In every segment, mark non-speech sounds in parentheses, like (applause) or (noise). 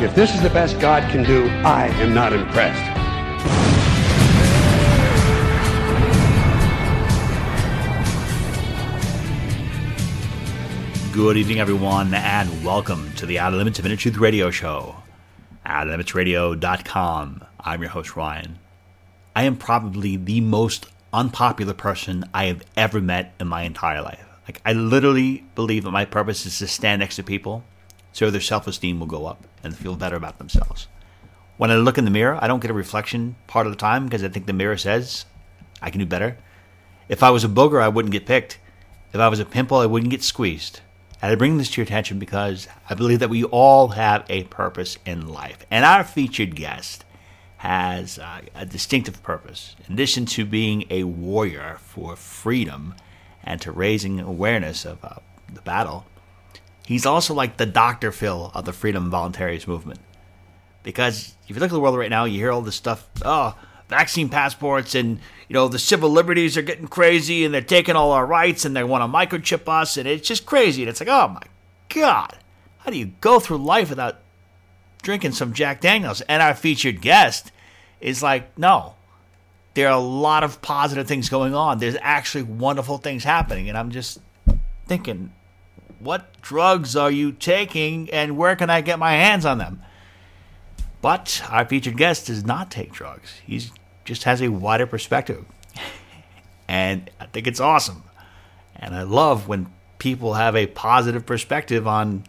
If this is the best God can do, I am not impressed. Good evening, everyone, and welcome to the Outer Limits of Inner Truth Radio Show. OuterLimitsRadio.com. I'm your host, Ryan. I am probably the most unpopular person I have ever met in my entire life. Like, I literally believe that my purpose is to stand next to people so their self esteem will go up and feel better about themselves. When I look in the mirror, I don't get a reflection part of the time because I think the mirror says I can do better. If I was a booger, I wouldn't get picked. If I was a pimple, I wouldn't get squeezed. And I bring this to your attention because I believe that we all have a purpose in life. And our featured guest has a distinctive purpose. In addition to being a warrior for freedom and to raising awareness of uh, the battle, he's also like the Dr. Phil of the freedom voluntaryist movement. Because if you look at the world right now, you hear all this stuff, oh, vaccine passports and you know the civil liberties are getting crazy and they're taking all our rights and they want to microchip us and it's just crazy and it's like oh my god how do you go through life without drinking some jack daniels and our featured guest is like no there are a lot of positive things going on there's actually wonderful things happening and i'm just thinking what drugs are you taking and where can i get my hands on them but our featured guest does not take drugs. He just has a wider perspective. (laughs) and I think it's awesome. And I love when people have a positive perspective on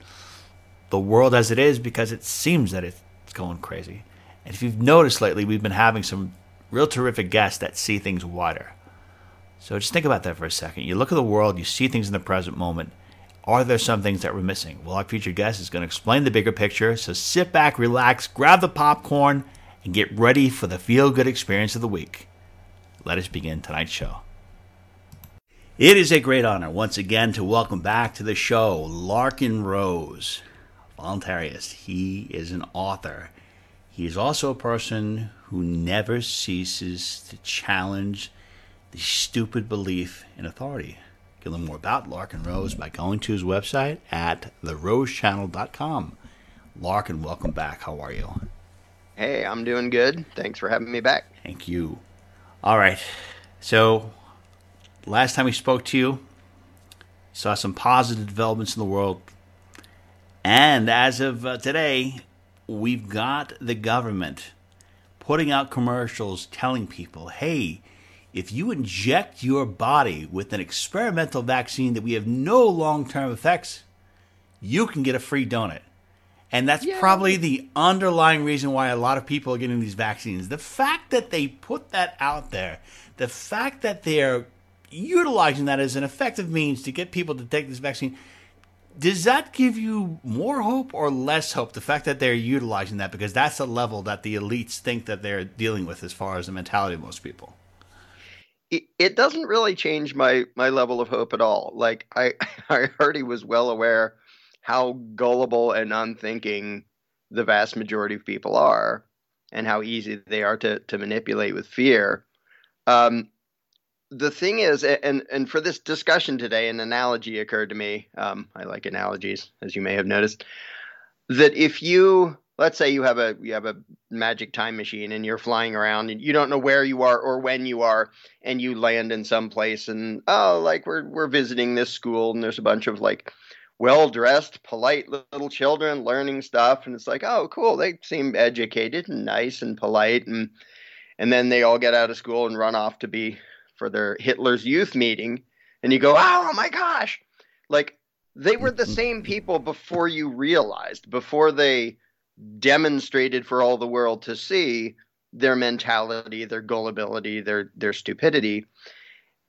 the world as it is because it seems that it's going crazy. And if you've noticed lately, we've been having some real terrific guests that see things wider. So just think about that for a second. You look at the world, you see things in the present moment, are there some things that we're missing? Well, our future guest is going to explain the bigger picture. So sit back, relax, grab the popcorn, and get ready for the feel good experience of the week. Let us begin tonight's show. It is a great honor once again to welcome back to the show Larken Rose, voluntarist. He is an author. He is also a person who never ceases to challenge the stupid belief in authority. You can learn more about Larken Rose by going to his website at therosechannel.com. Larken, welcome back. How are you? Hey, I'm doing good. Thanks for having me back. Thank you. All right. So, last time we spoke to you, saw some positive developments in the world. And as of uh, today, we've got the government putting out commercials telling people, hey, if you inject your body with an experimental vaccine that we have no long term effects, you can get a free donut. And that's yeah. probably the underlying reason why a lot of people are getting these vaccines. The fact that they put that out there, the fact that they're utilizing that as an effective means to get people to take this vaccine, does that give you more hope or less hope? The fact that they're utilizing that because that's the level that the elites think that they're dealing with as far as the mentality of most people it, doesn't really change my my level of hope at all. Like I (laughs) I already was well aware how gullible and unthinking the vast majority of people are, and how easy they are to to manipulate with fear. Um, the thing is, and and for this discussion today, an analogy occurred to me. Um, I like analogies, as you may have noticed. That if you let's say you have a you have a magic time machine and you're flying around and you don't know where you are or when you are and you land in some place and oh like we're we're visiting this school and there's a bunch of like well dressed polite little children learning stuff and it's like oh cool they seem educated and nice and polite and and then they all get out of school and run off to be for their Hitler's youth meeting and you go oh, oh my gosh. Like they were the mm-hmm. same people before you realized before they demonstrated for all the world to see their mentality, their gullibility, their their stupidity.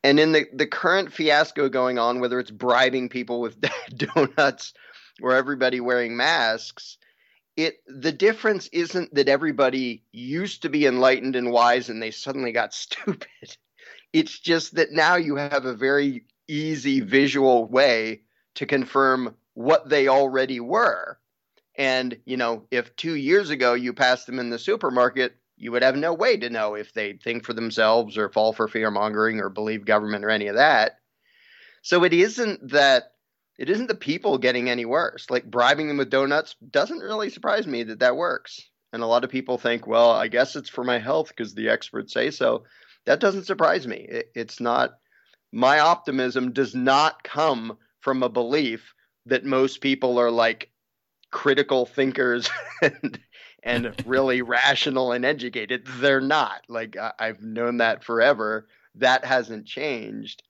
And in the, the current fiasco going on, whether it's bribing people with (laughs) donuts or everybody wearing masks, it the difference isn't that everybody used to be enlightened and wise and they suddenly got (laughs) stupid. It's just that now you have a very easy visual way to confirm what they already were. And, you know, if two years ago you passed them in the supermarket, you would have no way to know if they think for themselves or fall for fear mongering or believe government or any of that. So it isn't that it isn't the people getting any worse. Like bribing them with donuts doesn't really surprise me that that works. And a lot of people think, well, I guess it's for my health because the experts say so. That doesn't surprise me. It, it's not. My optimism does not come from a belief that most people are like critical thinkers (laughs) and and (laughs) really rational and educated. They're not. Like I, have known that forever. That hasn't changed.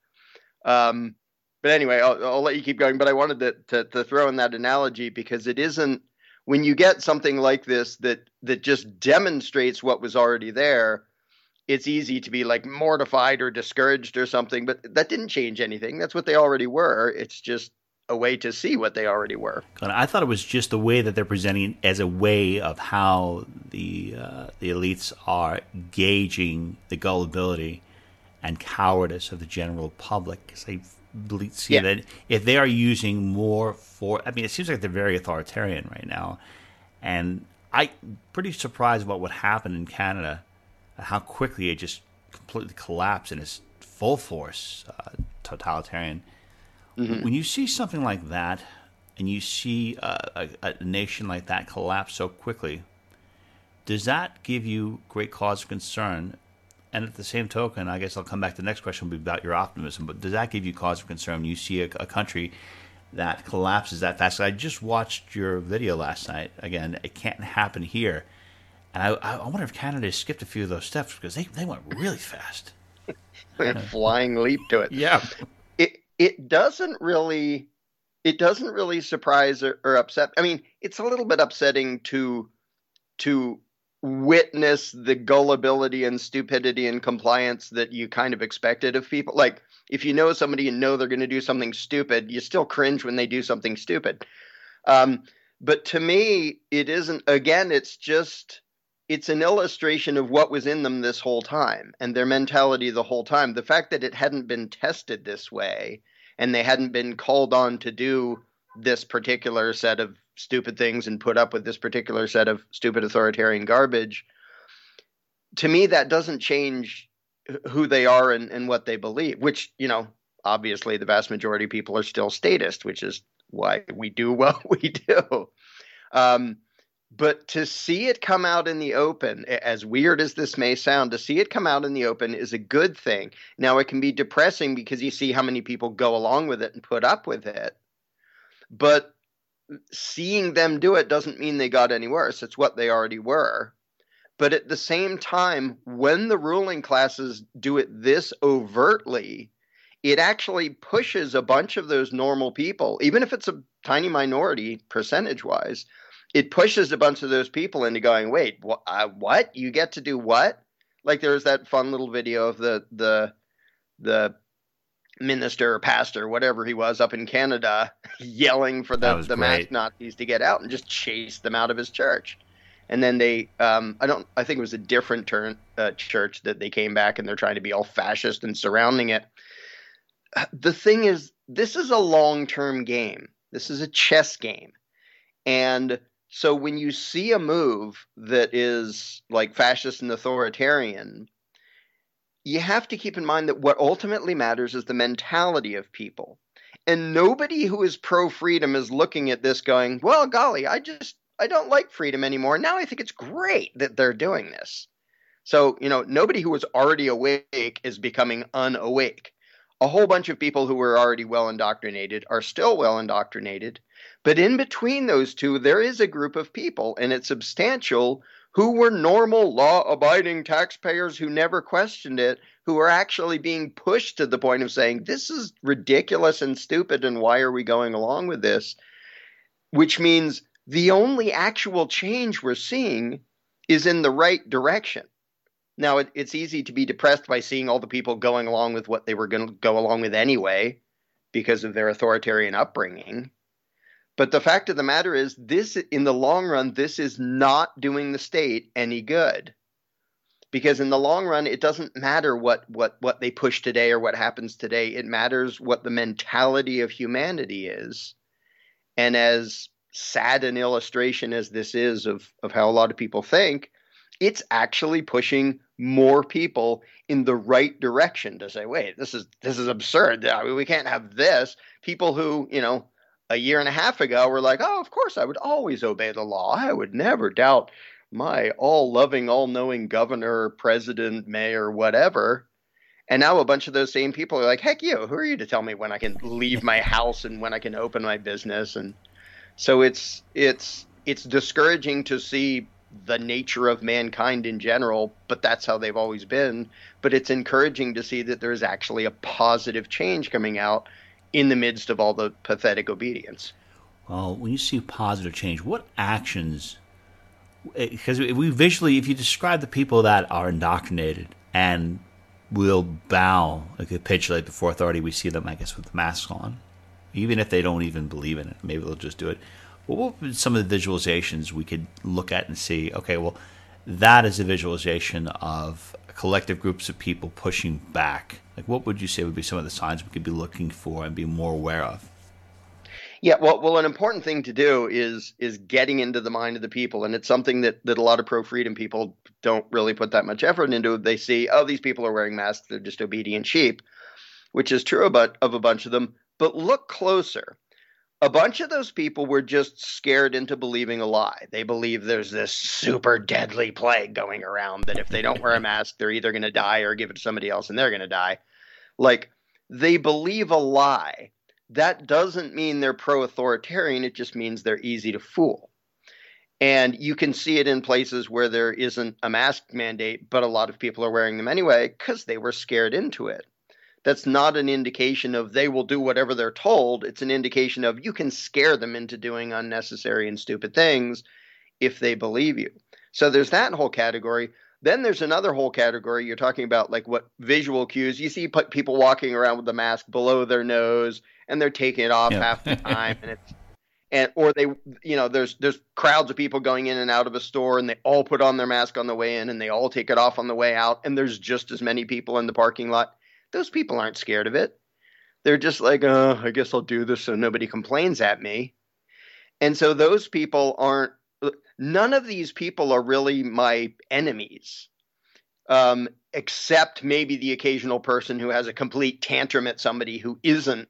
Um, but anyway, I'll, I'll, let you keep going. But I wanted to, to, to throw in that analogy because it isn't when you get something like this that that just demonstrates what was already there. It's easy to be like mortified or discouraged or something, but that didn't change anything. That's what they already were. It's just a way to see what they already were. I thought it was just the way that they're presenting as a way of how the uh, the elites are gauging the gullibility and cowardice of the general public. Because they see yeah. that if they are using more for, I mean, it seems like they're very authoritarian right now, and I'm pretty surprised about what happened in Canada, how quickly it just completely collapsed in its full force uh, totalitarian. Mm-hmm. When you see something like that, and you see a, a, a nation like that collapse so quickly, does that give you great cause for concern and at the same token, I guess I'll come back to the next question will be about your optimism. But does that give you cause for concern? When you see a, a country that collapses that fast. I just watched your video last night. Again, it can't happen here. And I, I wonder if Canada skipped a few of those steps because they, they went really fast. (laughs) A flying leap to it. Yeah. It doesn't really it doesn't really surprise or, or upset. I mean, it's a little bit upsetting to to witness the gullibility and stupidity and compliance that you kind of expected of people. Like if you know somebody and know they're going to do something stupid, you still cringe when they do something stupid. Um, but to me, it isn't. Again, it's just it's an illustration of what was in them this whole time and their mentality the whole time. The fact that it hadn't been tested this way and they hadn't been called on to do this particular set of stupid things and put up with this particular set of stupid authoritarian garbage to me that doesn't change who they are and, and what they believe which you know obviously the vast majority of people are still statist which is why we do (laughs) what we do. Um, but to see it come out in the open as weird as this may sound to see it come out in the open is a good thing now it can be depressing because you see how many people go along with it and put up with it but seeing them do it doesn't mean they got any worse. It's what they already were. But at the same time, when the ruling classes do it this overtly, it actually pushes a bunch of those normal people, even if it's a tiny minority percentage wise, it pushes a bunch of those people into going, wait, wh- uh, what? You get to do what? Like there's that fun little video of the the the minister or pastor, whatever he was, up in Canada, (laughs) yelling for the the mask Nazis to get out and just chase them out of his church. And then they, um, I don't, I think it was a different turn, uh, church that they came back and they're trying to be all fascist and surrounding it. The thing is, this is a long term game. This is a chess game, and so when you see a move that is like fascist and authoritarian, you have to keep in mind that what ultimately matters is the mentality of people. And nobody who is pro freedom is looking at this going, well, golly, I just, I don't like freedom anymore. Now I think it's great that they're doing this. So, you know, nobody who was already awake is becoming unawake. A whole bunch of people who were already well indoctrinated are still well indoctrinated. But in between those two, there is a group of people, and it's substantial, who were normal, law abiding taxpayers who never questioned it, who are actually being pushed to the point of saying, this is ridiculous and stupid, and why are we going along with this? Which means the only actual change we're seeing is in the right direction. Now, it, it's easy to be depressed by seeing all the people going along with what they were going to go along with anyway because of their authoritarian upbringing. But the fact of the matter is, this in the long run, this is not doing the state any good. Because in the long run, it doesn't matter what, what, what they push today or what happens today. It matters what the mentality of humanity is. And as sad an illustration as this is of, of how a lot of people think, it's actually pushing more people in the right direction to say, wait, this is this is absurd. I mean, we can't have this. People who, you know, a year and a half ago were like, oh, of course, I would always obey the law. I would never doubt my all loving, all knowing governor, president, mayor, whatever. And now a bunch of those same people are like, heck you, who are you to tell me when I can leave my house and when I can open my business? And so it's it's it's discouraging to see the nature of mankind in general, but that's how they've always been. But it's encouraging to see that there's actually a positive change coming out in the midst of all the pathetic obedience. Well, when you see positive change, what actions? Eh, because we visually, if you describe the people that are indoctrinated and will bow, like capitulate before authority, we see them, I guess, with the masks on, even if they don't even believe in it. Maybe they'll just do it. What would some of the visualizations we could look at and see? Okay, well, that is a visualization of collective groups of people pushing back like, what would you say would be some of the signs we could be looking for and be more aware of? Yeah, well, well, an important thing to do is is getting into the mind of the people, and it's something that that a lot of pro freedom people don't really put that much effort into. They see, oh, these people are wearing masks; they're just obedient sheep, which is true about of a bunch of them. But look closer a bunch of those people were just scared into believing a lie. They believe there's this super deadly plague going around that if they don't wear a mask, they're either going to die or give it to somebody else and they're going to die. Like, they believe a lie. That doesn't mean they're pro authoritarian, it just means they're easy to fool. And you can see it in places where there isn't a mask mandate, but a lot of people are wearing them anyway because they were scared into it that's not an indication of they will do whatever they're told. It's an indication of you can scare them into doing unnecessary and stupid things if they believe you. So there's that whole category. Then there's another whole category. You're talking about like what visual cues. You see people walking around with the mask below their nose and they're taking it off yeah. half the (laughs) time and it's and or they you know there's there's crowds of people going in and out of a store and they all put on their mask on the way in and they all take it off on the way out and there's just as many people in the parking lot those people aren't scared of it. They're just like, oh, I guess I'll do this so nobody complains at me. And so those people aren't, none of these people are really my enemies, um, except maybe the occasional person who has a complete tantrum at somebody who isn't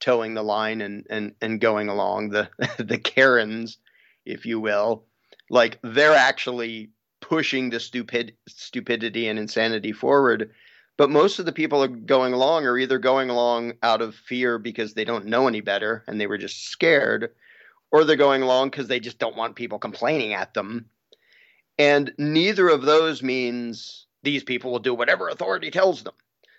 toeing the line and, and, and going along, the, (laughs) the Karens, if you will. Like they're actually pushing the stupid stupidity and insanity forward but most of the people are going along are either going along out of fear because they don't know any better and they were just scared, or they're going along because they just don't want people complaining at them. And neither of those means these people will do whatever authority tells them.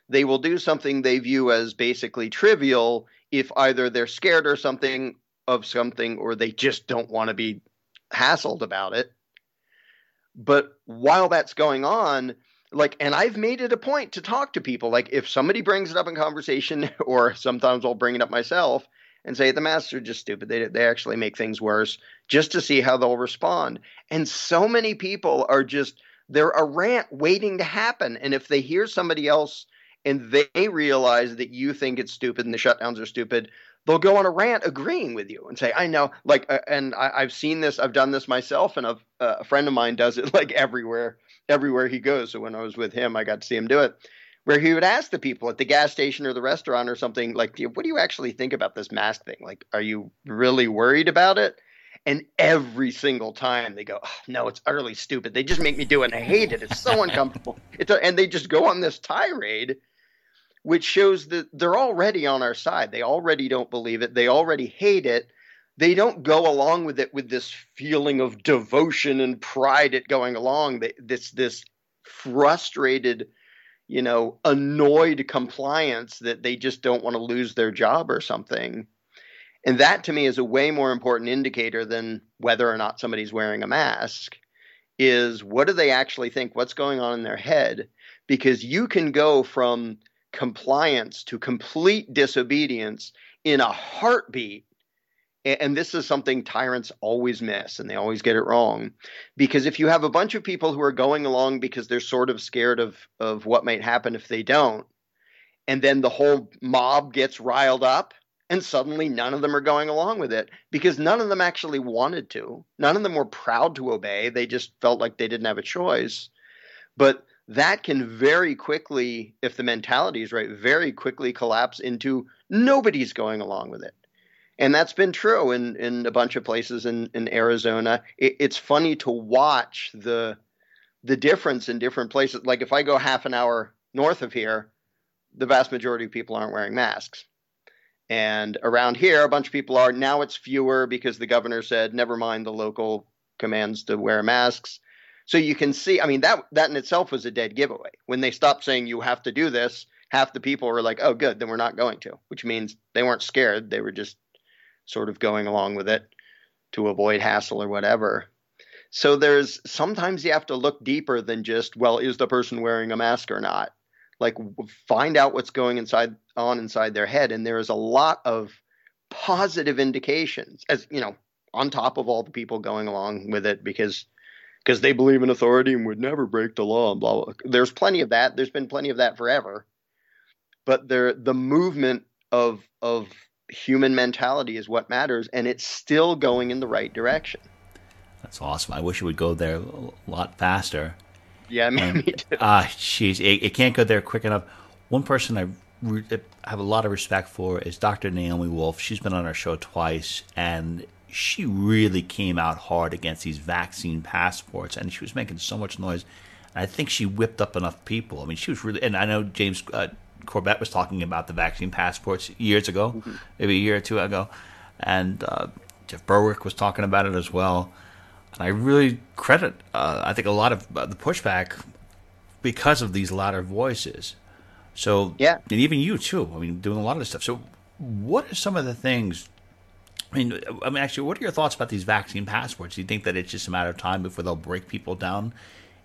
They will do something they view as basically trivial if either they're scared or something of something or they just don't want to be hassled about it. But while that's going on, like and i've made it a point to talk to people like if somebody brings it up in conversation (laughs) or sometimes i'll bring it up myself and say the masks are just stupid they, they actually make things worse just to see how they'll respond and so many people are just they're a rant waiting to happen and if they hear somebody else and they realize that you think it's stupid and the shutdowns are stupid they'll go on a rant agreeing with you and say i know like uh, and I, have seen this i've done this myself and a, a friend of mine does it (laughs) like everywhere everywhere he goes. So when I was with him, I got to see him do it. Where he would ask the people at the gas station or the restaurant or something like, "What do you actually think about this mask thing? Like, are you really worried about it?" And every single time they go, oh, "No, it's utterly stupid. They just make me do it, and I hate it. It's so (laughs) uncomfortable." It's a, and they just go on this tirade, which shows that they're already on our side. They already don't believe it. They already hate it they don't go along with it with this feeling of devotion and pride at going along. This this frustrated, you know, annoyed compliance that they just don't want to lose their job or something. And that to me is a way more important indicator than whether or not somebody's wearing a mask is what do they actually think? What's going on in their head? Because you can go from compliance to complete disobedience in a heartbeat and this is something tyrants always miss and they always get it wrong because if you have a bunch of people who are going along because they're sort of scared of of what might happen if they don't and then the whole mob gets riled up and suddenly none of them are going along with it because none of them actually wanted to. None of them were proud to obey. They just felt like they didn't have a choice. But that can very quickly if the mentality is right very quickly collapse into nobody's going along with it and that's been true in, in a bunch of places in, in Arizona. It, it's funny to watch the the difference in different places. Like if I go half an hour north of here, the vast majority of people aren't wearing masks. And around here, a bunch of people are. Now it's fewer because the governor said, never mind the local commands to wear masks. So you can see, I mean, that that in itself was a dead giveaway. When they stopped saying you have to do this, half the people were like, oh, good, then we're not going to, which means they weren't scared. They were just sort of going along with it to avoid hassle or whatever. So there's sometimes you have to look deeper than just, well, is the person wearing a mask or not? Like find out what's going inside on inside their head. And there is a lot of positive indications as you know, on top of all the people going along with it because because they believe in authority and would never break the law and blah blah. There's plenty of that. There's been plenty of that forever. But there the movement of of human mentality is what matters, and it's still going in the right direction. That's awesome. I wish it would go there a lot faster. Yeah, me, and, (laughs) me too. Ah, uh, jeez, it, it, can't go there quick enough. One person I re- have a lot of respect for is Dr. Naomi Wolf. She's been on our show twice, and she really came out hard against these vaccine passports, and she was making so much noise. I think she whipped up enough people. I mean, she was really, and I know James uh, Corbett was talking about the vaccine passports years ago, mm-hmm. maybe a year or two ago, and uh, Jeff Berwick was talking about it as well. And I really credit, uh, I think, a lot of uh, the pushback because of these louder voices. So, yeah, and even you too. I mean, doing a lot of this stuff. So, what are some of the things? I mean, I mean, actually, what are your thoughts about these vaccine passports? Do you think that it's just a matter of time before they'll break people down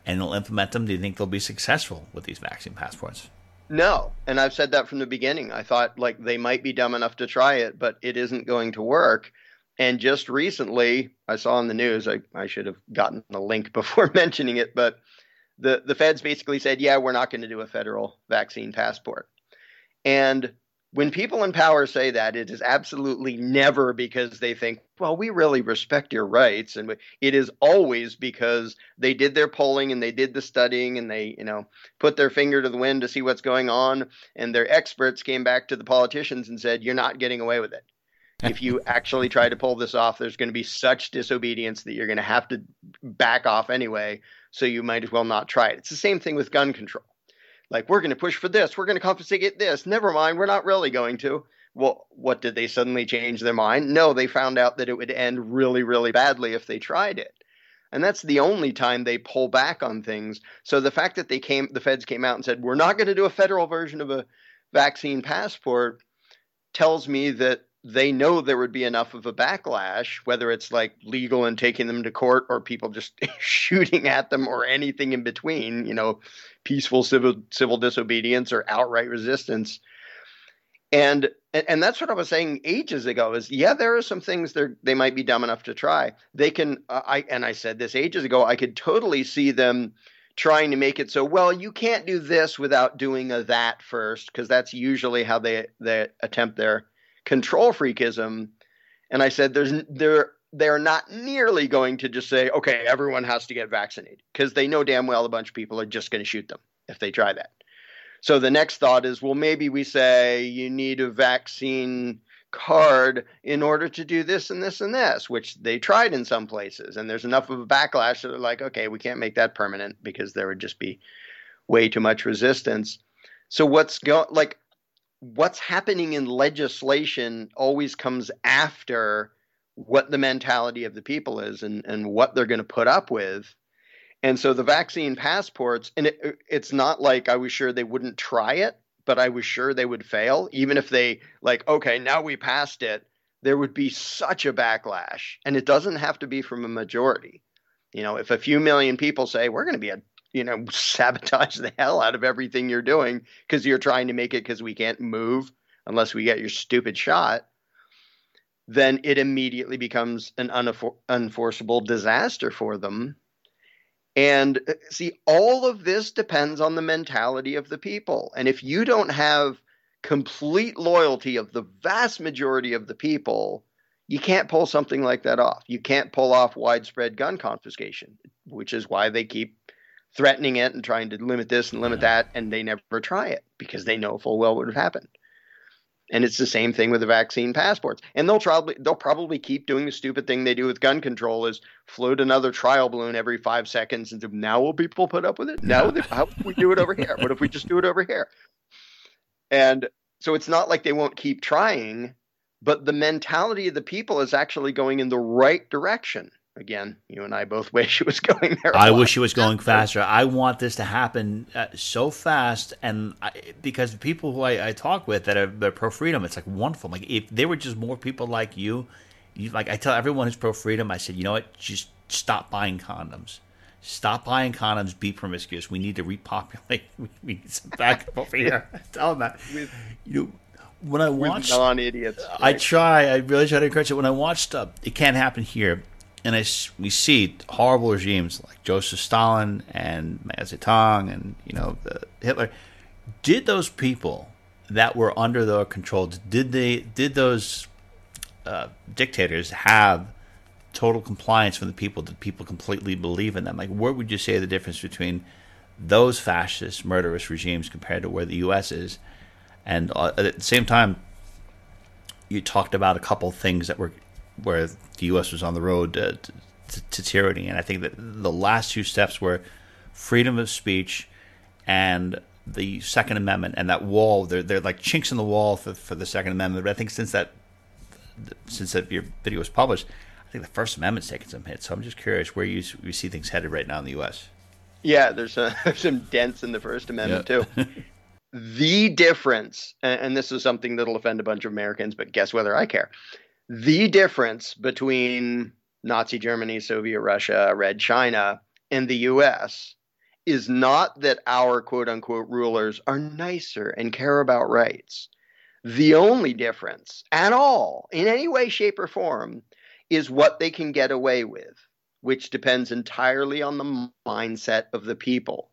and they'll implement them? Do you think they'll be successful with these vaccine passports? No, and I've said that from the beginning. I thought like they might be dumb enough to try it, but it isn't going to work. And just recently, I saw in the news. I, I should have gotten the link (laughs) before mentioning it, but the the feds basically said, "Yeah, we're not going to do a federal vaccine passport." And when people in power say that, it is absolutely never because they think, well, we really respect your rights. And it is always because they did their polling and they did the studying and they, you know, put their finger to the wind to see what's going on. And their experts came back to the politicians and said, you're not getting away with it. if you (laughs) actually try to pull this off, there's going to be such disobedience that you're going to have to back off anyway. So you might as well not try it. It's the same thing with gun control like we're going to push for this, we're going to confiscate this. Never mind, we're not really going to. Well, what did they suddenly change their mind? No, they found out that it would end really, really badly if they tried it. And that's the only time they pull back on things. So the fact that they came, the feds came out and said, we're not going to do a federal version of a vaccine passport tells me that they know there would be enough of a backlash, whether it's like legal and taking them to court or people just (laughs) shooting at them or anything in between, you know, peaceful civil civil disobedience or outright resistance. And and that's what I was saying ages ago is yeah there are some things they they might be dumb enough to try. They can uh, I and I said this ages ago I could totally see them trying to make it so well you can't do this without doing a that first because that's usually how they they attempt their control freakism. And I said, there's they're they're not nearly going to just say, okay, everyone has to get vaccinated because they know damn well a bunch of people are just going to shoot them if they try that. So the next thought is, well, maybe we say you need a vaccine card in order to do this and this and this, which they tried in some places. And there's enough of a backlash that they're like, okay, we can't make that permanent because there would just be way too much resistance. So what's going like what's happening in legislation always comes after what the mentality of the people is and, and what they're going to put up with. And so the vaccine passports, and it, it's not like I was sure they wouldn't try it, but I was sure they would fail. Even if they, like, okay, now we passed it, there would be such a backlash. And it doesn't have to be from a majority. You know, if a few million people say, we're going to be a you know, (laughs) sabotage the hell out of everything you're doing because you're trying to make it because we can't move unless we get your stupid shot. then it immediately becomes an unenfor- unenforceable disaster for them. And uh, see, all of this depends on the mentality of the people. And if you don't have complete loyalty of the vast majority of the people, you can't pull something like that off. You can't pull off widespread gun confiscation, which is why they keep threatening it and trying to limit this and limit that, and they never try it because they know full well what would happen. And it's the same thing with the vaccine passports. And they'll probably they'll probably keep doing the stupid thing they do with gun control is float another trial balloon every five seconds and do, now will people put up with it? Now how if we do it over here? What if we just do it over here? And so it's not like they won't keep trying, but the mentality of the people is actually going in the right direction again, you and I both (laughs) wish it was going there. I wish it was going (laughs) faster. I want this to happen uh, so fast, and I, because people who I, I, talk with that are, that are pro freedom, it's like wonderful. Like if there were just more people like you, you, like I tell everyone who's pro freedom, I said, you know what, just stop buying condoms. Stop buying condoms. Be promiscuous. We need to repopulate. (laughs) We need some backup over here. tell them that. With, you know, when I watch non idiots, right? I try. I really try to encourage it. When I watched, uh, it can't happen here and I, we see horrible regimes like Joseph Stalin and Mao Zedong and you know Hitler. Did those people that were under their control did they did those uh, dictators have total compliance from the people? Did people completely believe in them? Like, where would you say the difference between those fascist, murderous regimes compared to where the U.S. is? And uh, at the same time, you talked about a couple things that were where the U.S. was on the road to, to, to, tyranny. And I think that the last two steps were freedom of speech and the Second Amendment and that wall. They're, they're like chinks in the wall for, for the Second Amendment. But I think since that since that your video was published, I think the First Amendment's taken some hits. So I'm just curious where you, you see things headed right now in the U.S. Yeah, there's, a, (laughs) there's some dents in the First Amendment yep. too. the difference, and this is something that'll offend a bunch of Americans, but guess whether I care the difference between Nazi Germany, Soviet Russia, Red China, and the US is not that our quote unquote rulers are nicer and care about rights. The only difference at all, in any way, shape, or form, is what they can get away with, which depends entirely on the mindset of the people.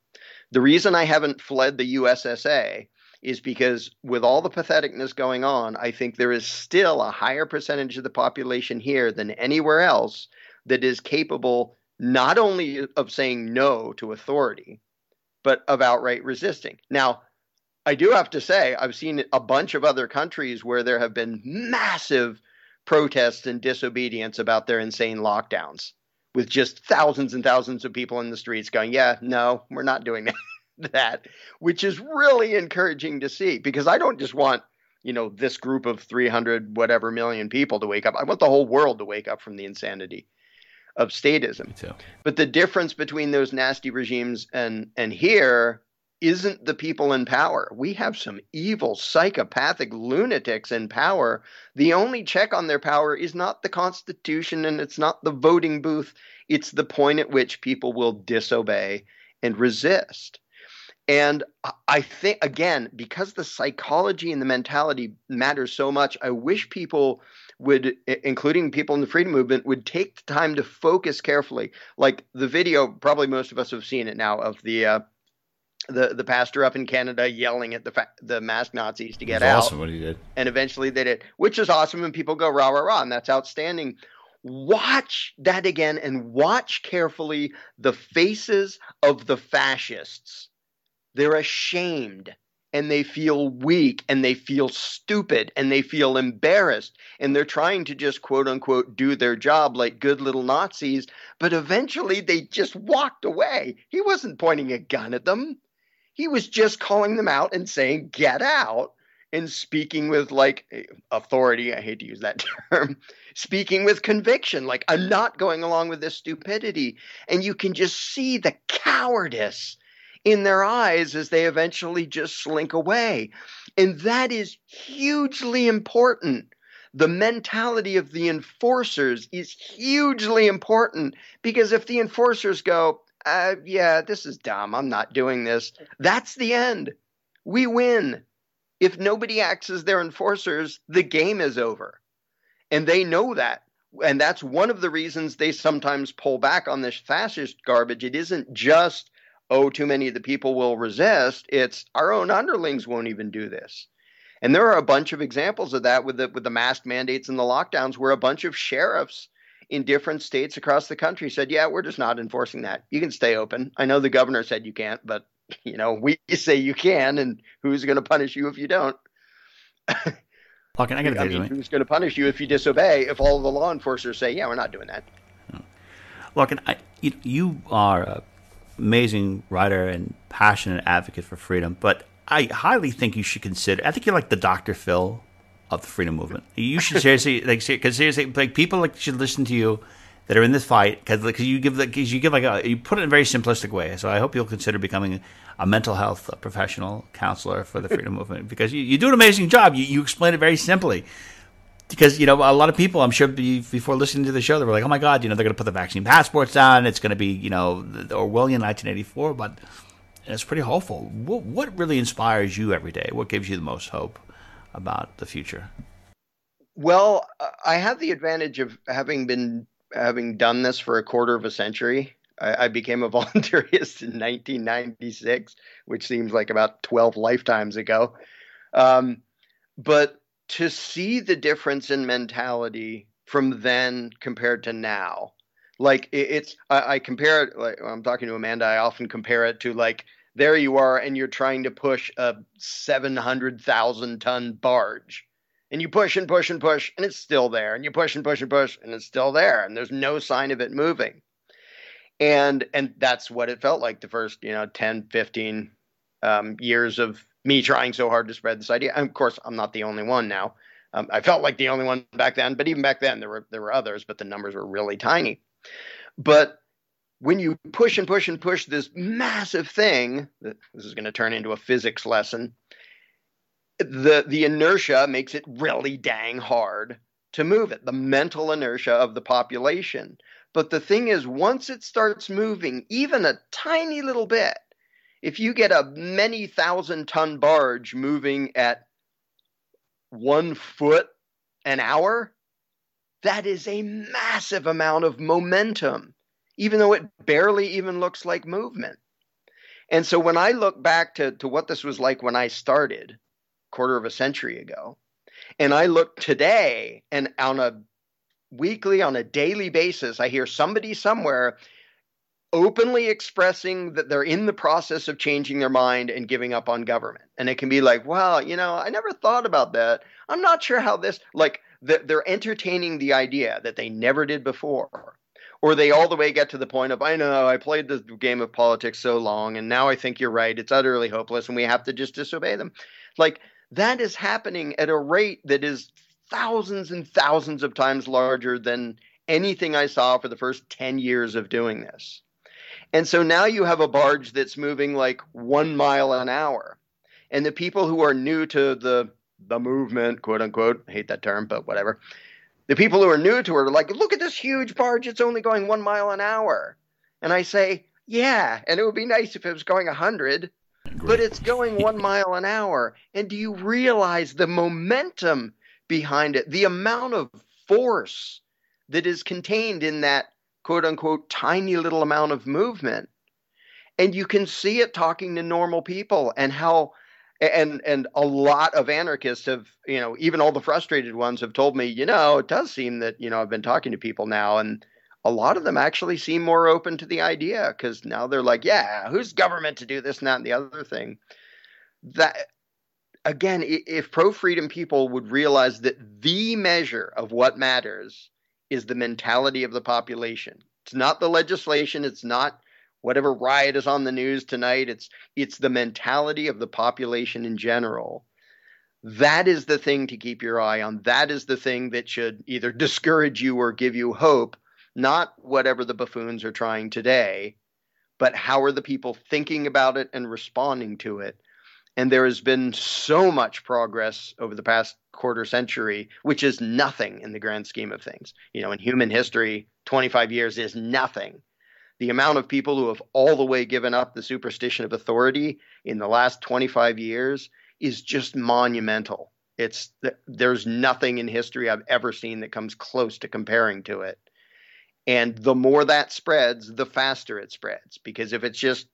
The reason I haven't fled the USSA is because with all the patheticness going on, I think there is still a higher percentage of the population here than anywhere else that is capable not only of saying no to authority, but of outright resisting. Now, I do have to say, I've seen a bunch of other countries where there have been massive protests and disobedience about their insane lockdowns with just thousands and thousands of people in the streets going, Yeah, no, we're not doing that. (laughs) that, which is really encouraging to see because I don't just want, you know, this group of 300 whatever million people to wake up. I want the whole world to wake up from the insanity of statism. But the difference between those nasty regimes and and here isn't the people in power. We have some evil, psychopathic lunatics in power. The only check on their power is not the Constitution and it's not the voting booth. It's the point at which people will disobey and resist. And I think, again, because the psychology and the mentality matters so much, I wish people would, including people in the freedom movement, would take the time to focus carefully. Like the video, probably most of us have seen it now of the uh, the the pastor up in Canada yelling at the fa- the mask Nazis to get out. Awesome what he did, and eventually they did, which is awesome, and people go rah rah rah, and that's outstanding. Watch that again, and watch carefully the faces of the fascists they're ashamed and they feel weak and they feel stupid and they feel embarrassed and they're trying to just quote unquote do their job like good little Nazis, but eventually they just walked away. He wasn't pointing a gun at them. He was just calling them out and saying, get out, and speaking with like authority. I hate to use that (laughs) term. speaking with conviction, like, I'm not going along with this stupidity. And you can just see the cowardice in their eyes as they eventually just slink away. And that is hugely important. The mentality of the enforcers is hugely important because if the enforcers go, uh, yeah, this is dumb, I'm not doing this, that's the end. We win. If nobody acts as their enforcers, the game is over. And they know that. And that's one of the reasons they sometimes pull back on this fascist garbage. It isn't just, oh, too many of the people will resist. It's our own underlings won't even do this. And there are a bunch of examples of that with the with the mask mandates and the lockdowns where a bunch of sheriffs in different states across the country said, "Yeah, we're just not enforcing that. You can stay open. I know the governor said you can't, but you know, we (laughs) say you can and who's going to punish you if you don't?" (laughs) Look, I, I mean, who's going to punish you if you disobey? If all the law enforcers say, "Yeah, we're not doing that." Look, I, you, you are an amazing writer and passionate advocate for freedom, but I highly think you should consider. I think you're like the Dr. Phil of the freedom movement. You should (laughs) seriously like because seriously like people like should listen to you that are in this fight because because you give because you give like a you put it in a very simplistic way. So I hope you'll consider becoming a mental health professional counselor for the (laughs) freedom movement because you, you do an amazing job. You you explain it very simply. Because you know a lot of people, I'm sure before listening to the show, they were like, "Oh my God, you know they're going to put the vaccine passports down. It's going to be you know Orwellian 1984." But it's pretty hopeful. What, what really inspires you every day? What gives you the most hope about the future? Well, I have the advantage of having been having done this for a quarter of a century. I, became a (laughs) voluntarist in 1996, which seems like about 12 lifetimes ago. Um, but to see the difference in mentality from then compared to now, like it's I, I compare it. Like I'm talking to Amanda, I often compare it to like there you are and you're trying to push a 700,000 ton barge. And you push and push and push and it's still there. And you push and push and push and it's still there and there's no sign of it moving. And and that's what it felt like the first, you know, 10, 15 um, years of me trying so hard to spread this idea. And of course, I'm not the only one now. Um, I felt like the only one back then, but even back then there were there were others, but the numbers were really tiny. But when you push and push and push this massive thing, this is going to turn into a physics lesson. The the inertia makes it really dang hard to move it, the mental inertia of the population. But the thing is, once it starts moving, even a tiny little bit, if you get a many thousand ton barge moving at one foot an hour, that is a massive amount of momentum even though it barely even looks like movement. And so when I look back to, to what this was like when I started, quarter of a century ago, and I look today and on a weekly, on a daily basis, I hear somebody somewhere openly expressing that they're in the process of changing their mind and giving up on government. And it can be like, well, you know, I never thought about that. I'm not sure how this, like, they're entertaining the idea that they never did before or they all the way get to the point of I know I played the game of politics so long and now I think you're right it's utterly hopeless and we have to just disobey them like that is happening at a rate that is thousands and thousands of times larger than anything I saw for the first 10 years of doing this and so now you have a barge that's moving like 1 mile an hour and the people who are new to the the movement quote unquote I hate that term but whatever the people who are new to it are like, look at this huge barge. It's only going one mile an hour. And I say, yeah, and it would be nice if it was going 100, but it's going one (laughs) mile an hour. And do you realize the momentum behind it, the amount of force that is contained in that quote unquote tiny little amount of movement? And you can see it talking to normal people and how and and a lot of anarchists have you know even all the frustrated ones have told me you know it does seem that you know i've been talking to people now and a lot of them actually seem more open to the idea because now they're like yeah who's government to do this and that and the other thing that again if pro freedom people would realize that the measure of what matters is the mentality of the population. It's not the legislation. It's not whatever riot is on the news tonight. It's it's the mentality of the population in general. That is the thing to keep your eye on. That is the thing that should either discourage you or give you hope not whatever the buffoons are trying today but how are the people thinking about it and responding to it? And there has been so much progress over the past quarter century which is nothing in the grand scheme of things you know in human history 25 years is nothing the amount of people who have all the way given up the superstition of authority in the last 25 years is just monumental. It's there's nothing in history I've ever seen that comes close to comparing to it. And the more that spreads, the faster it spreads. Because if it's just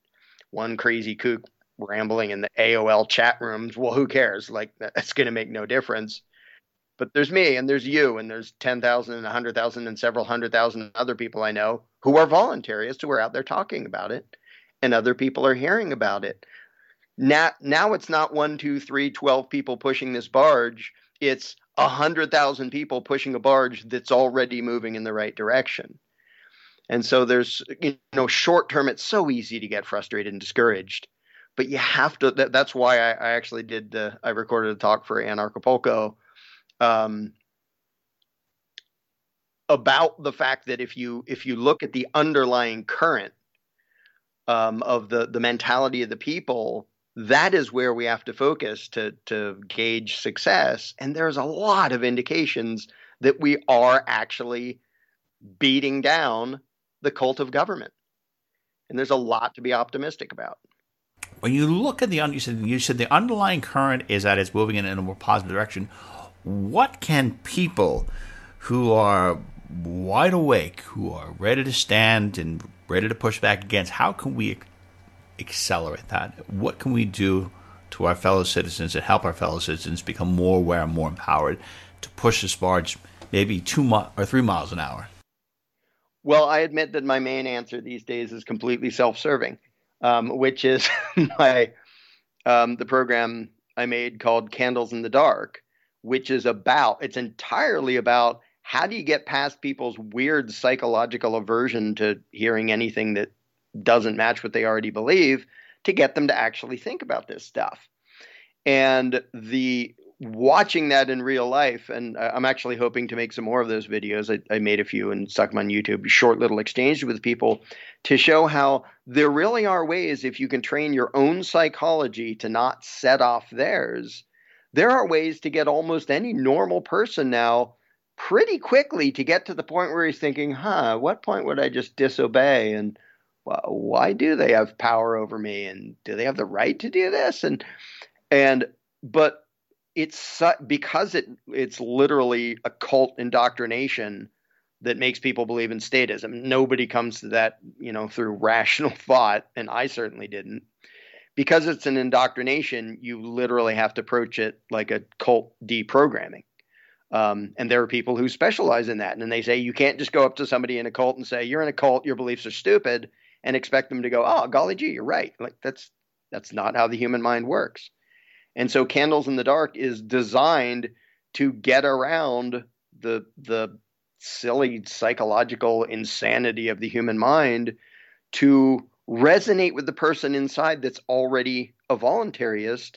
one crazy kook rambling in the AOL chat rooms, well, who cares? Like that's going to make no difference. But there's me and there's you and there's 10,000 and 100,000 and several hundred thousand other people I know who are voluntarists who are out there talking about it and other people are hearing about it. Now, now it's not one, two, three, 12 people pushing this barge. It's a hundred thousand people pushing a barge that's already moving in the right direction. And so there's, you know, short term, it's so easy to get frustrated and discouraged but you have to. That, that's why I, I, actually did. I recorded a talk for Anarchapulco um, about the fact that if you if you look at the underlying current um, of the the mentality of the people, that is where we have to focus to to gauge success. And there's a lot of indications that we are actually beating down the cult of government, and there's a lot to be optimistic about when you look at the you said you said the underlying current is that it's moving in a more positive direction. What can people who are wide awake, who are ready to stand and ready to push back against, how can we accelerate that? What can we do to our fellow citizens and help our fellow citizens become more aware and more empowered to push this barge maybe two mi- or three miles an hour? Well, I admit that my main answer these days is completely self-serving um, which is (laughs) my um, the program I made called Candles in the Dark, which is about it's entirely about how do you get past people's weird psychological aversion to hearing anything that doesn't match what they already believe to get them to actually think about this stuff. And the watching that in real life, and I'm actually hoping to make some more of those videos. I, I, made a few and stuck them on YouTube, short little exchanges with people to show how there really are ways, if you can train your own psychology to not set off theirs, there are ways to get almost any normal person now pretty quickly to get to the point where he's thinking, huh, what point would I just disobey? And why do they have power over me? And do they have the right to do this? And, and, but it's because it it's literally a cult indoctrination that makes people believe in statism. Nobody comes to that, you know, through (laughs) rational thought, and I certainly didn't. Because it's an indoctrination, you literally have to approach it like a cult deprogramming. Um, and there are people who specialize in that, and they say you can't just go up to somebody in a cult and say you're in a cult, your beliefs are stupid, and expect them to go, oh, golly gee, you're right. Like that's that's not how the human mind works. And so Candles in the Dark is designed to get around the the silly psychological insanity of the human mind to resonate with the person inside that's already a voluntarist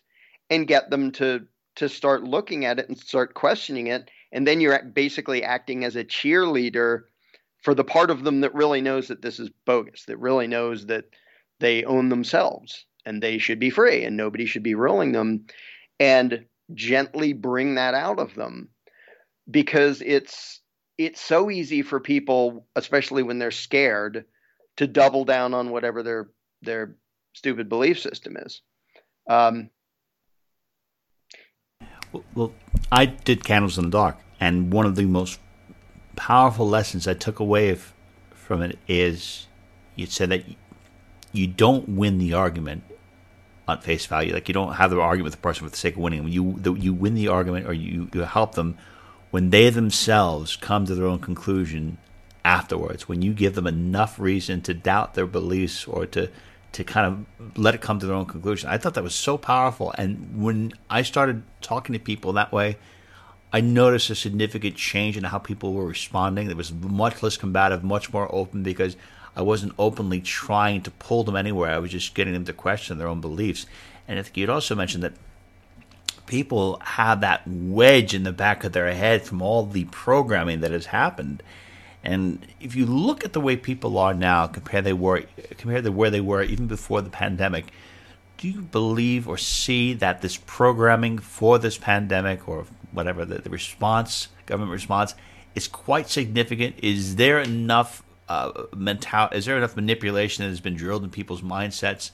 and get them to to start looking at it and start questioning it. And then you're basically acting as a cheerleader for the part of them that really knows that this is bogus that really knows that they own themselves and they should be free and nobody should be ruling them and gently bring that out of them. Because it's it's so easy for people especially when they're scared to double down on whatever their their stupid belief system is. Um, well, I did Candles in the Dark, and one of the most powerful lessons I took away from it is you said that you don't win the argument on face value. Like you don't have the argument with the person for the sake of winning. You the, you win the argument or you, you help them when they themselves come to their own conclusion afterwards. When you give them enough reason to doubt their beliefs or to to kind of let it come to their own conclusion. I thought that was so powerful. And when I started talking to people that way, I noticed a significant change in how people were responding. It was much less combative, much more open because I wasn't openly trying to pull them anywhere. I was just getting them to question their own beliefs. And I think you'd also mentioned that people have that wedge in the back of their head from all the programming that has happened. And if you look at the way people are now compared they were compared to where they were even before the pandemic, do you believe or see that this programming for this pandemic or whatever the, the response, government response, is quite significant? Is there enough uh, mental? Is there enough manipulation that has been drilled in people's mindsets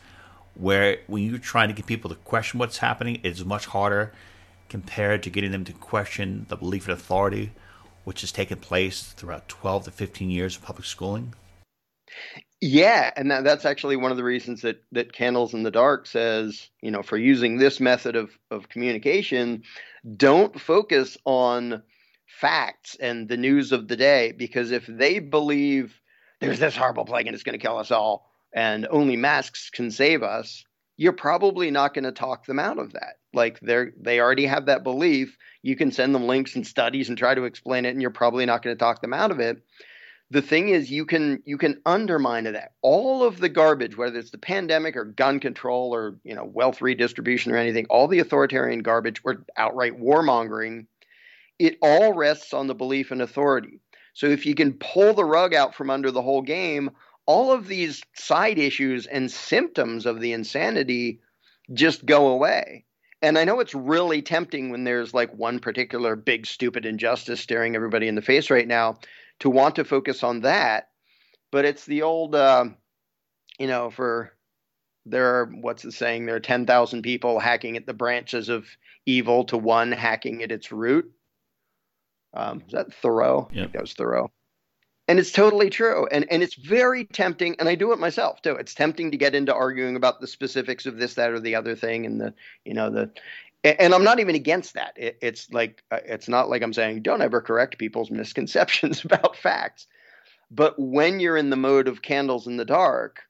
where when you're trying to get people to question what's happening, it's much harder? compared to getting them to question the belief in authority, which has taken place throughout 12 to 15 years of public schooling? Yeah, and that, that's actually one of the reasons that that Candles in the Dark says, you know, for using this method of of communication, don't focus on facts and the news of the day because if they believe there's this horrible plague and it's going to kill us all and only masks can save us, you're probably not going to talk them out of that. Like they're they already have that belief. You can send them links and studies and try to explain it, and you're probably not going to talk them out of it the thing is you can you can undermine that all of the garbage whether it's the pandemic or gun control or you know wealth redistribution or anything all the authoritarian garbage or outright warmongering it all rests on the belief in authority so if you can pull the rug out from under the whole game all of these side issues and symptoms of the insanity just go away and I know it's really tempting when there's like one particular big stupid injustice staring everybody in the face right now to want to focus on that. But it's the old, uh, you know, for there are what's the saying? There are ten thousand people hacking at the branches of evil to one hacking at its root. Um, is that Thoreau? Yep. that was Thoreau. And it's totally true. And and it's very tempting, and I do it myself too. It's tempting to get into arguing about the specifics of this, that, or the other thing, and the you know the and I'm not even against that. It, it's like uh, it's not like I'm saying don't ever correct people's misconceptions (laughs) about facts. But when you're in the mode of candles in the dark,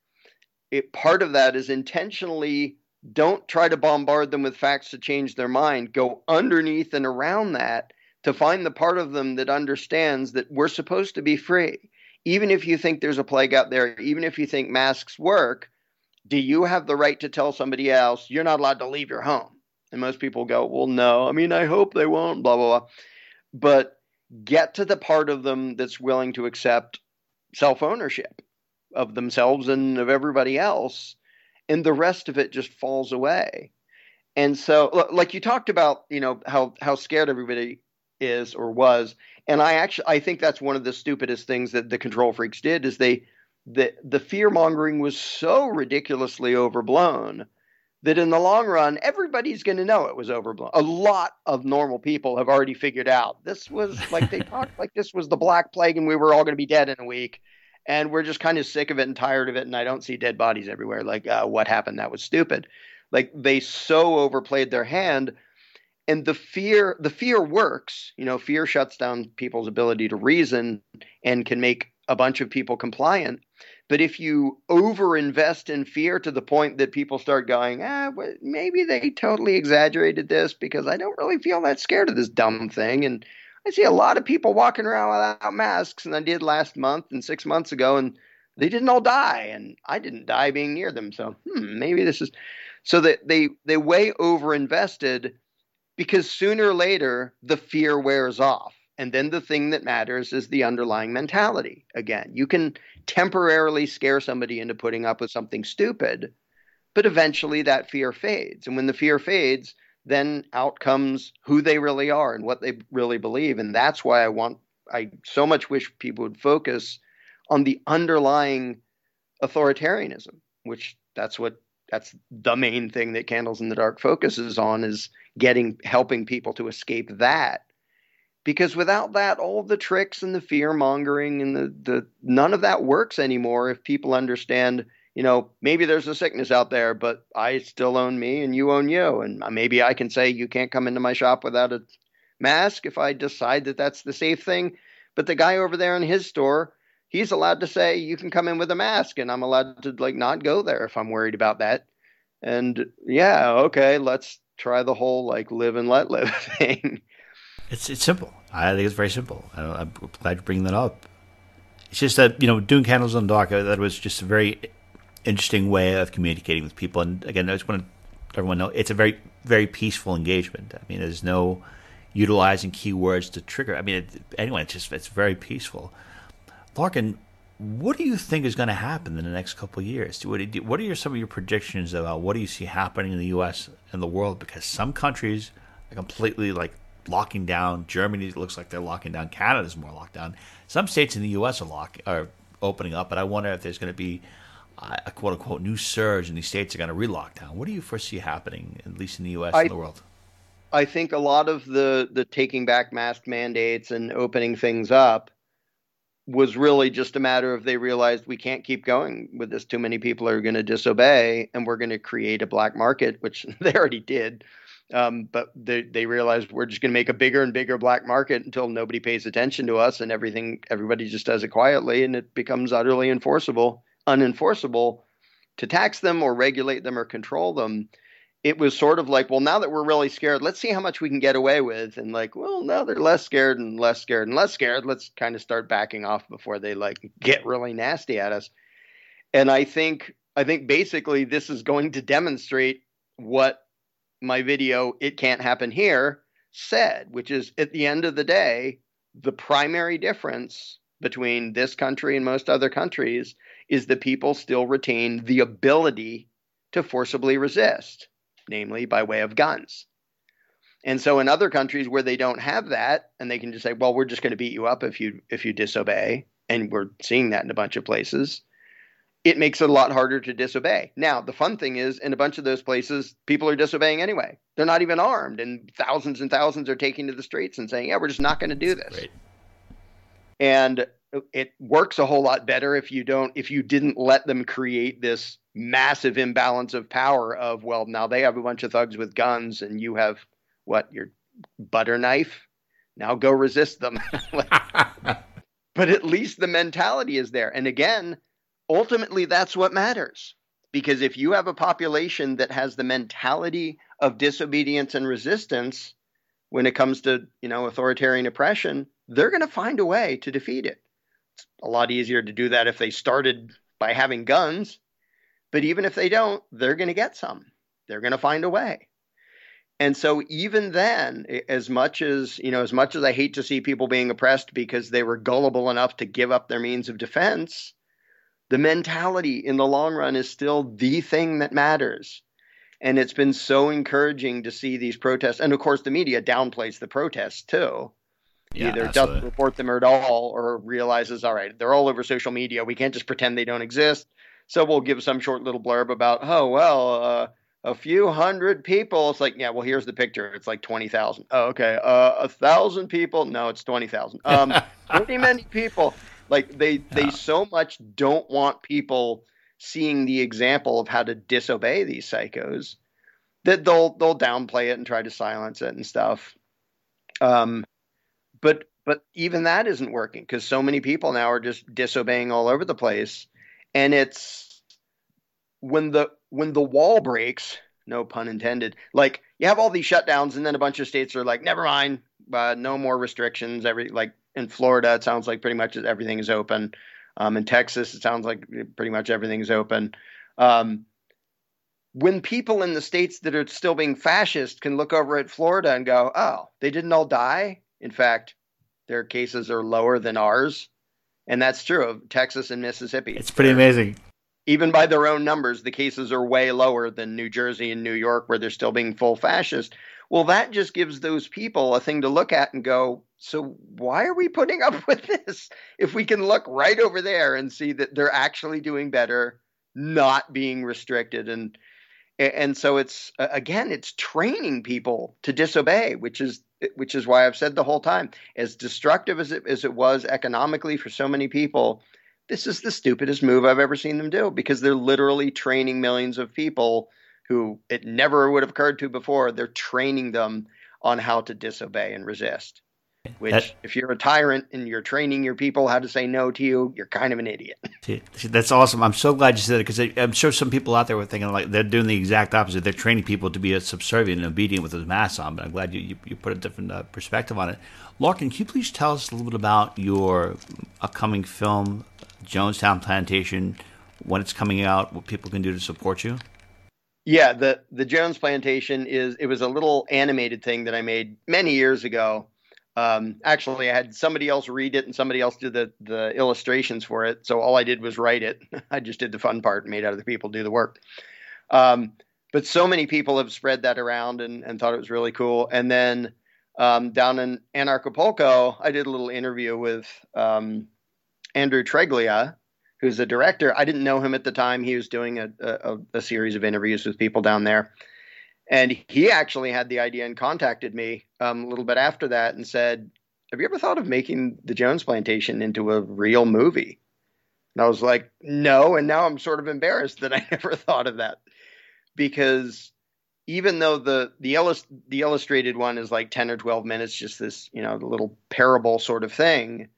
it, part of that is intentionally don't try to bombard them with facts to change their mind. Go underneath and around that to find the part of them that understands that we're supposed to be free. Even if you think there's a plague out there, even if you think masks work, do you have the right to tell somebody else you're not allowed to leave your home? And most people go, well, no. I mean, I hope they won't, blah, blah, blah. But get to the part of them that's willing to accept self ownership of themselves and of everybody else. And the rest of it just falls away. And so, like you talked about, you know, how, how scared everybody is or was. And I actually, I think that's one of the stupidest things that the control freaks did is they, the, the fear mongering was so ridiculously overblown that in the long run, everybody's going to know it was overblown. A lot of normal people have already figured out this was like they (laughs) talked like this was the Black Plague and we were all going to be dead in a week. And we're just kind of sick of it and tired of it. And I don't see dead bodies everywhere. Like, uh, what happened? That was stupid. Like, they so overplayed their hand. And the fear, the fear works. You know, fear shuts down people's ability to reason and can make a bunch of people compliant. But if you overinvest in fear to the point that people start going, ah, maybe they totally exaggerated this because I don't really feel that scared of this dumb thing. And I see a lot of people walking around without masks, and I did last month and six months ago, and they didn't all die, and I didn't die being near them. So hmm, maybe this is so that they they way overinvested because sooner or later the fear wears off and then the thing that matters is the underlying mentality. Again, you can temporarily scare somebody into putting up with something stupid, but eventually that fear fades. And when the fear fades, then out comes who they really are and what they really believe. And that's why I want, I so much wish people would focus on the underlying authoritarianism, which that's what that's the main thing that Candles in the Dark focuses on is getting helping people to escape that. Because without that all the tricks and the fear mongering and the, the none of that works anymore if people understand you know maybe there's a sickness out there but i still own me and you own you. And maybe i can say you can't come into my shop without a mask if i decide that that's the safe thing. But the guy over there in his store he's allowed to say you can come in with a mask and i'm allowed to like not go there if i'm worried about that and yeah okay let's try the whole like live and let live (laughs) thing it's it's simple. I think it's very simple. I, am glad you bring that up. It's just that you know, doing candles on dark. That was just a very interesting way of communicating with people. And again, I just want to everyone know it's a very very peaceful engagement. I mean, there's no utilizing keywords to trigger. I mean, it, anyway, it's just it's very peaceful. Larken, what do you think is going to happen in the next couple of years? What, are your, some of your predictions about what do you see happening in the U.S. and the world? Because some countries are completely like locking down. Germany looks like they're locking down. Canada's more locked down. Some states in the U.S. are lock are opening up, but I wonder if there's going to be a quote unquote new surge and these states are going to re-lock down. What do you foresee happening, at least in the U.S. I, and the world? I think a lot of the the taking back mask mandates and opening things up was really just a matter of they realized we can't keep going with this. Too many people are going to disobey, and we're going to create a black market, which (laughs) they already did. Um, but they, they realized we're just going to make a bigger and bigger black market until nobody pays attention to us and everything everybody just does it quietly and it becomes utterly enforceable unenforceable to tax them or regulate them or control them it was sort of like well now that we're really scared let's see how much we can get away with. And like well now they're less scared and less scared and less scared. Let's kind of start backing off before they like get really nasty at us. And i think i think basically this is going to demonstrate what my video, It Can't Happen Here, said, which is at the end of the day, the primary difference between this country and most other countries is that people still retain the ability to forcibly resist, namely by way of guns. And so in other countries where they don't have that and they can just say, well, we're just going to beat you up if you if you disobey, and we're seeing that in a bunch of places, it makes it a lot harder to disobey. Now, the fun thing is, in a bunch of those places, people are disobeying anyway. They're not even armed, and thousands and thousands are taking to the streets and saying, "Yeah, we're just not going to do this." And it works a whole lot better if you don't, if you didn't let them create this massive imbalance of power. Of well, now they have a bunch of thugs with guns, and you have what your butter knife. Now go resist them. (laughs) but at least the mentality is there. And again, ultimately that's what matters. Because if you have a population that has the mentality of disobedience and resistance when it comes to, you know, authoritarian oppression, they're going to find a way to defeat it. It's a lot easier to do that if they started by having guns, but even if they don't, they're going to get some. They're going to find a way. And so even then, as much as, you know, as much as I hate to see people being oppressed because they were gullible enough to give up their means of defense, the mentality in the long run is still the thing that matters. And it's been so encouraging to see these protests. And of course, the media downplays the protests too. Yeah, Either absolutely. doesn't report them at all or realizes, all right, they're all over social media. We can't just pretend they don't exist. So we'll give some short little blurb about, oh, well, uh, a few hundred people. It's like, yeah, well, here's the picture. It's like 20,000. Oh, okay. Uh, a thousand people. No, it's 20,000. Um, (laughs) pretty many people. Like they they so much don't want people seeing the example of how to disobey these psychos that they'll they'll downplay it and try to silence it and stuff. Um, but but even that isn't working because so many people now are just disobeying all over the place, and it's when the when the wall breaks, no pun intended. Like you have all these shutdowns, and then a bunch of states are like, never mind, uh, no more restrictions. Every like in Florida, it sounds like pretty much everything is open. Um, in Texas, it sounds like pretty much everything is open. Um, when people in the states that are still being fascist can look over at Florida and go, oh, they didn't all die. In fact, their cases are lower than ours. And that's true of Texas and Mississippi. It's pretty amazing. Even by their own numbers, the cases are way lower than New Jersey and New York, where they're still being full fascist. Well, that just gives those people a thing to look at and go, so why are we putting up (laughs) with this if we can look right over there and see that they're actually doing better, not being restricted and and so it's again it's training people to disobey which is which is why I've said the whole time as destructive as it as it was economically for so many people this is the stupidest move I've ever seen them do because they're literally training millions of people who it never would have occurred to before. They're training them on how to disobey and resist. Which, that, if you're a tyrant and you're training your people how to say no to you, you're kind of an idiot. (laughs) That's awesome. I'm so glad you said it because I'm sure some people out there were thinking like they're doing the exact opposite. They're training people to be subservient and obedient with those masks on. But I'm glad you, you, you put a different uh, perspective on it. Larken, can you please tell us a little bit about your upcoming film, Jonestown Plantation, when it's coming out, what people can do to support you? Yeah, the the Jones Plantation is it was a little animated thing that I made many years ago. Um, actually, I had somebody else read it and somebody else did the the illustrations for it. So all I did was write it. (laughs) I just did the fun part and made other people do the work. Um, but so many people have spread that around and, and thought it was really cool. And then um, down in Anarchapulco, I did a little interview with um, Andrew Treglia, who's the director. I didn't know him at the time. He was doing a, a, a series of interviews with people down there. And he actually had the idea and contacted me um, a little bit after that and said, Have you ever thought of making the Jones Plantation into a real movie? And I was like, No. And now I'm sort of embarrassed that I (laughs) never thought of that because even though the the, illust- the illustrated one is like 10 or 12 minutes, just this, you know, the little parable sort of thing,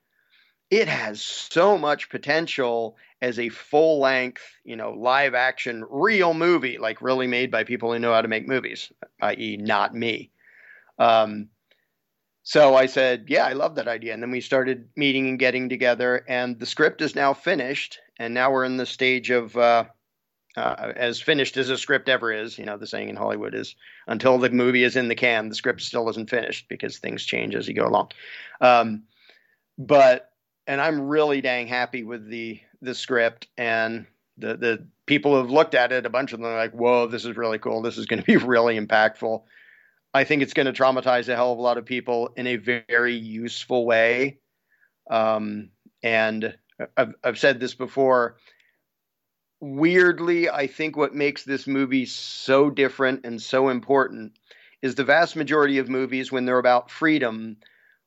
it has so much potential as a full length, you know, live action, real movie, like really made by people who know how to make movies, i.e., not me. Um, so I said, yeah, I love that idea. And then we started meeting and getting together, and the script is now finished. And now we're in the stage of uh, uh, as finished as a script ever is. You know, the saying in Hollywood is until the movie is in the can, the script still isn't finished because things change as you go along. Um, but and I'm really dang happy with the the script and the the people have looked at it. A bunch of them are like, "Whoa, this is really cool. This is going to be (laughs) really impactful." I think it's going to traumatize a hell of a lot of people in a very useful way. Um, and I've, I've said this before weirdly, I think what makes this movie so different and so important is the vast majority of movies, when they're about freedom,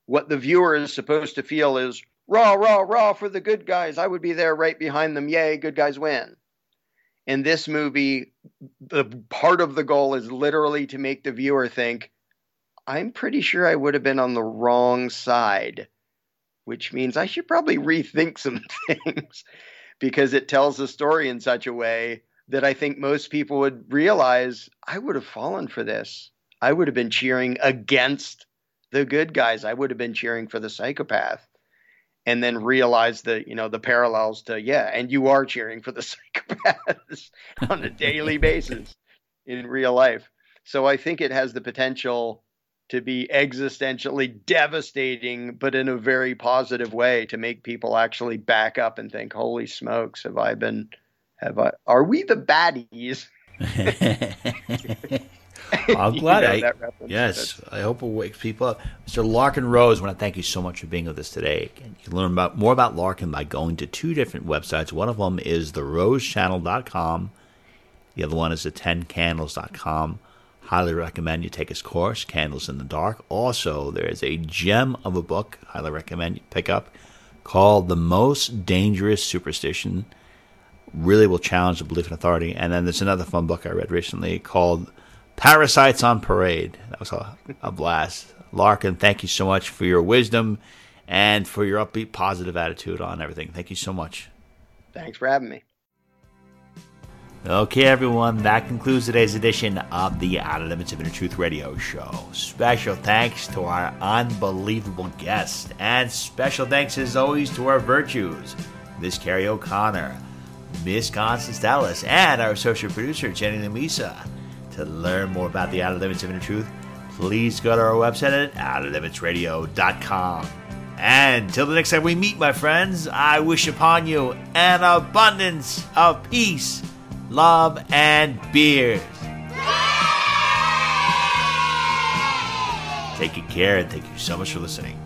what the viewer is supposed to feel is raw, raw, raw for the good guys. I would be there right behind them. Yay, good guys win. In this movie, the part of the goal is literally to make the viewer think, I'm pretty sure I would have been on the wrong side, which means I should probably rethink some (laughs) things because it tells the story in such a way that I think most people would realize I would have fallen for this. I would have been cheering against the good guys. I would have been cheering for the psychopath. And then realize the, you know, the parallels to, yeah, and you are cheering for the (laughs) psychopaths on a daily (laughs) basis in real life. So I think it has the potential to be existentially devastating, but in a very positive way to make people actually back up and think, "Holy smokes, have I been? Have I? Are we the baddies?" (laughs) (laughs) I'm glad I. Yes, That's, I hope it wakes people up. Mr. Larken Rose, I want to thank you so much for being with us today. You can learn about more about Larken by going to two different websites. One of them is therosechannel.com. The other one is the 10candles.com. Highly recommend you take his course, Candles in the Dark. Also, there is a gem of a book, highly recommend you pick up, called The Most Dangerous Superstition. Really will challenge the belief in authority. And then there's another fun book I read recently called Parasites on Parade. That was a, a blast. Larken, thank you so much for your wisdom and for your upbeat, positive attitude on everything. Thank you so much. Thanks for having me. Okay, everyone, that concludes today's edition of the Outer Limits of Inner Truth Radio Show. Special thanks to our unbelievable guests, and special thanks as always to our virtues, Miss Carrie O'Connor, Miss Constance Dallas, and our associate producer, Jenny Lamisa. To learn more about the Outer Limits of Inner Truth, please go to our website at outerlimitsradio.com. And till the next time we meet, my friends, I wish upon you an abundance of peace love, and beers. Take good care and thank you so much for listening.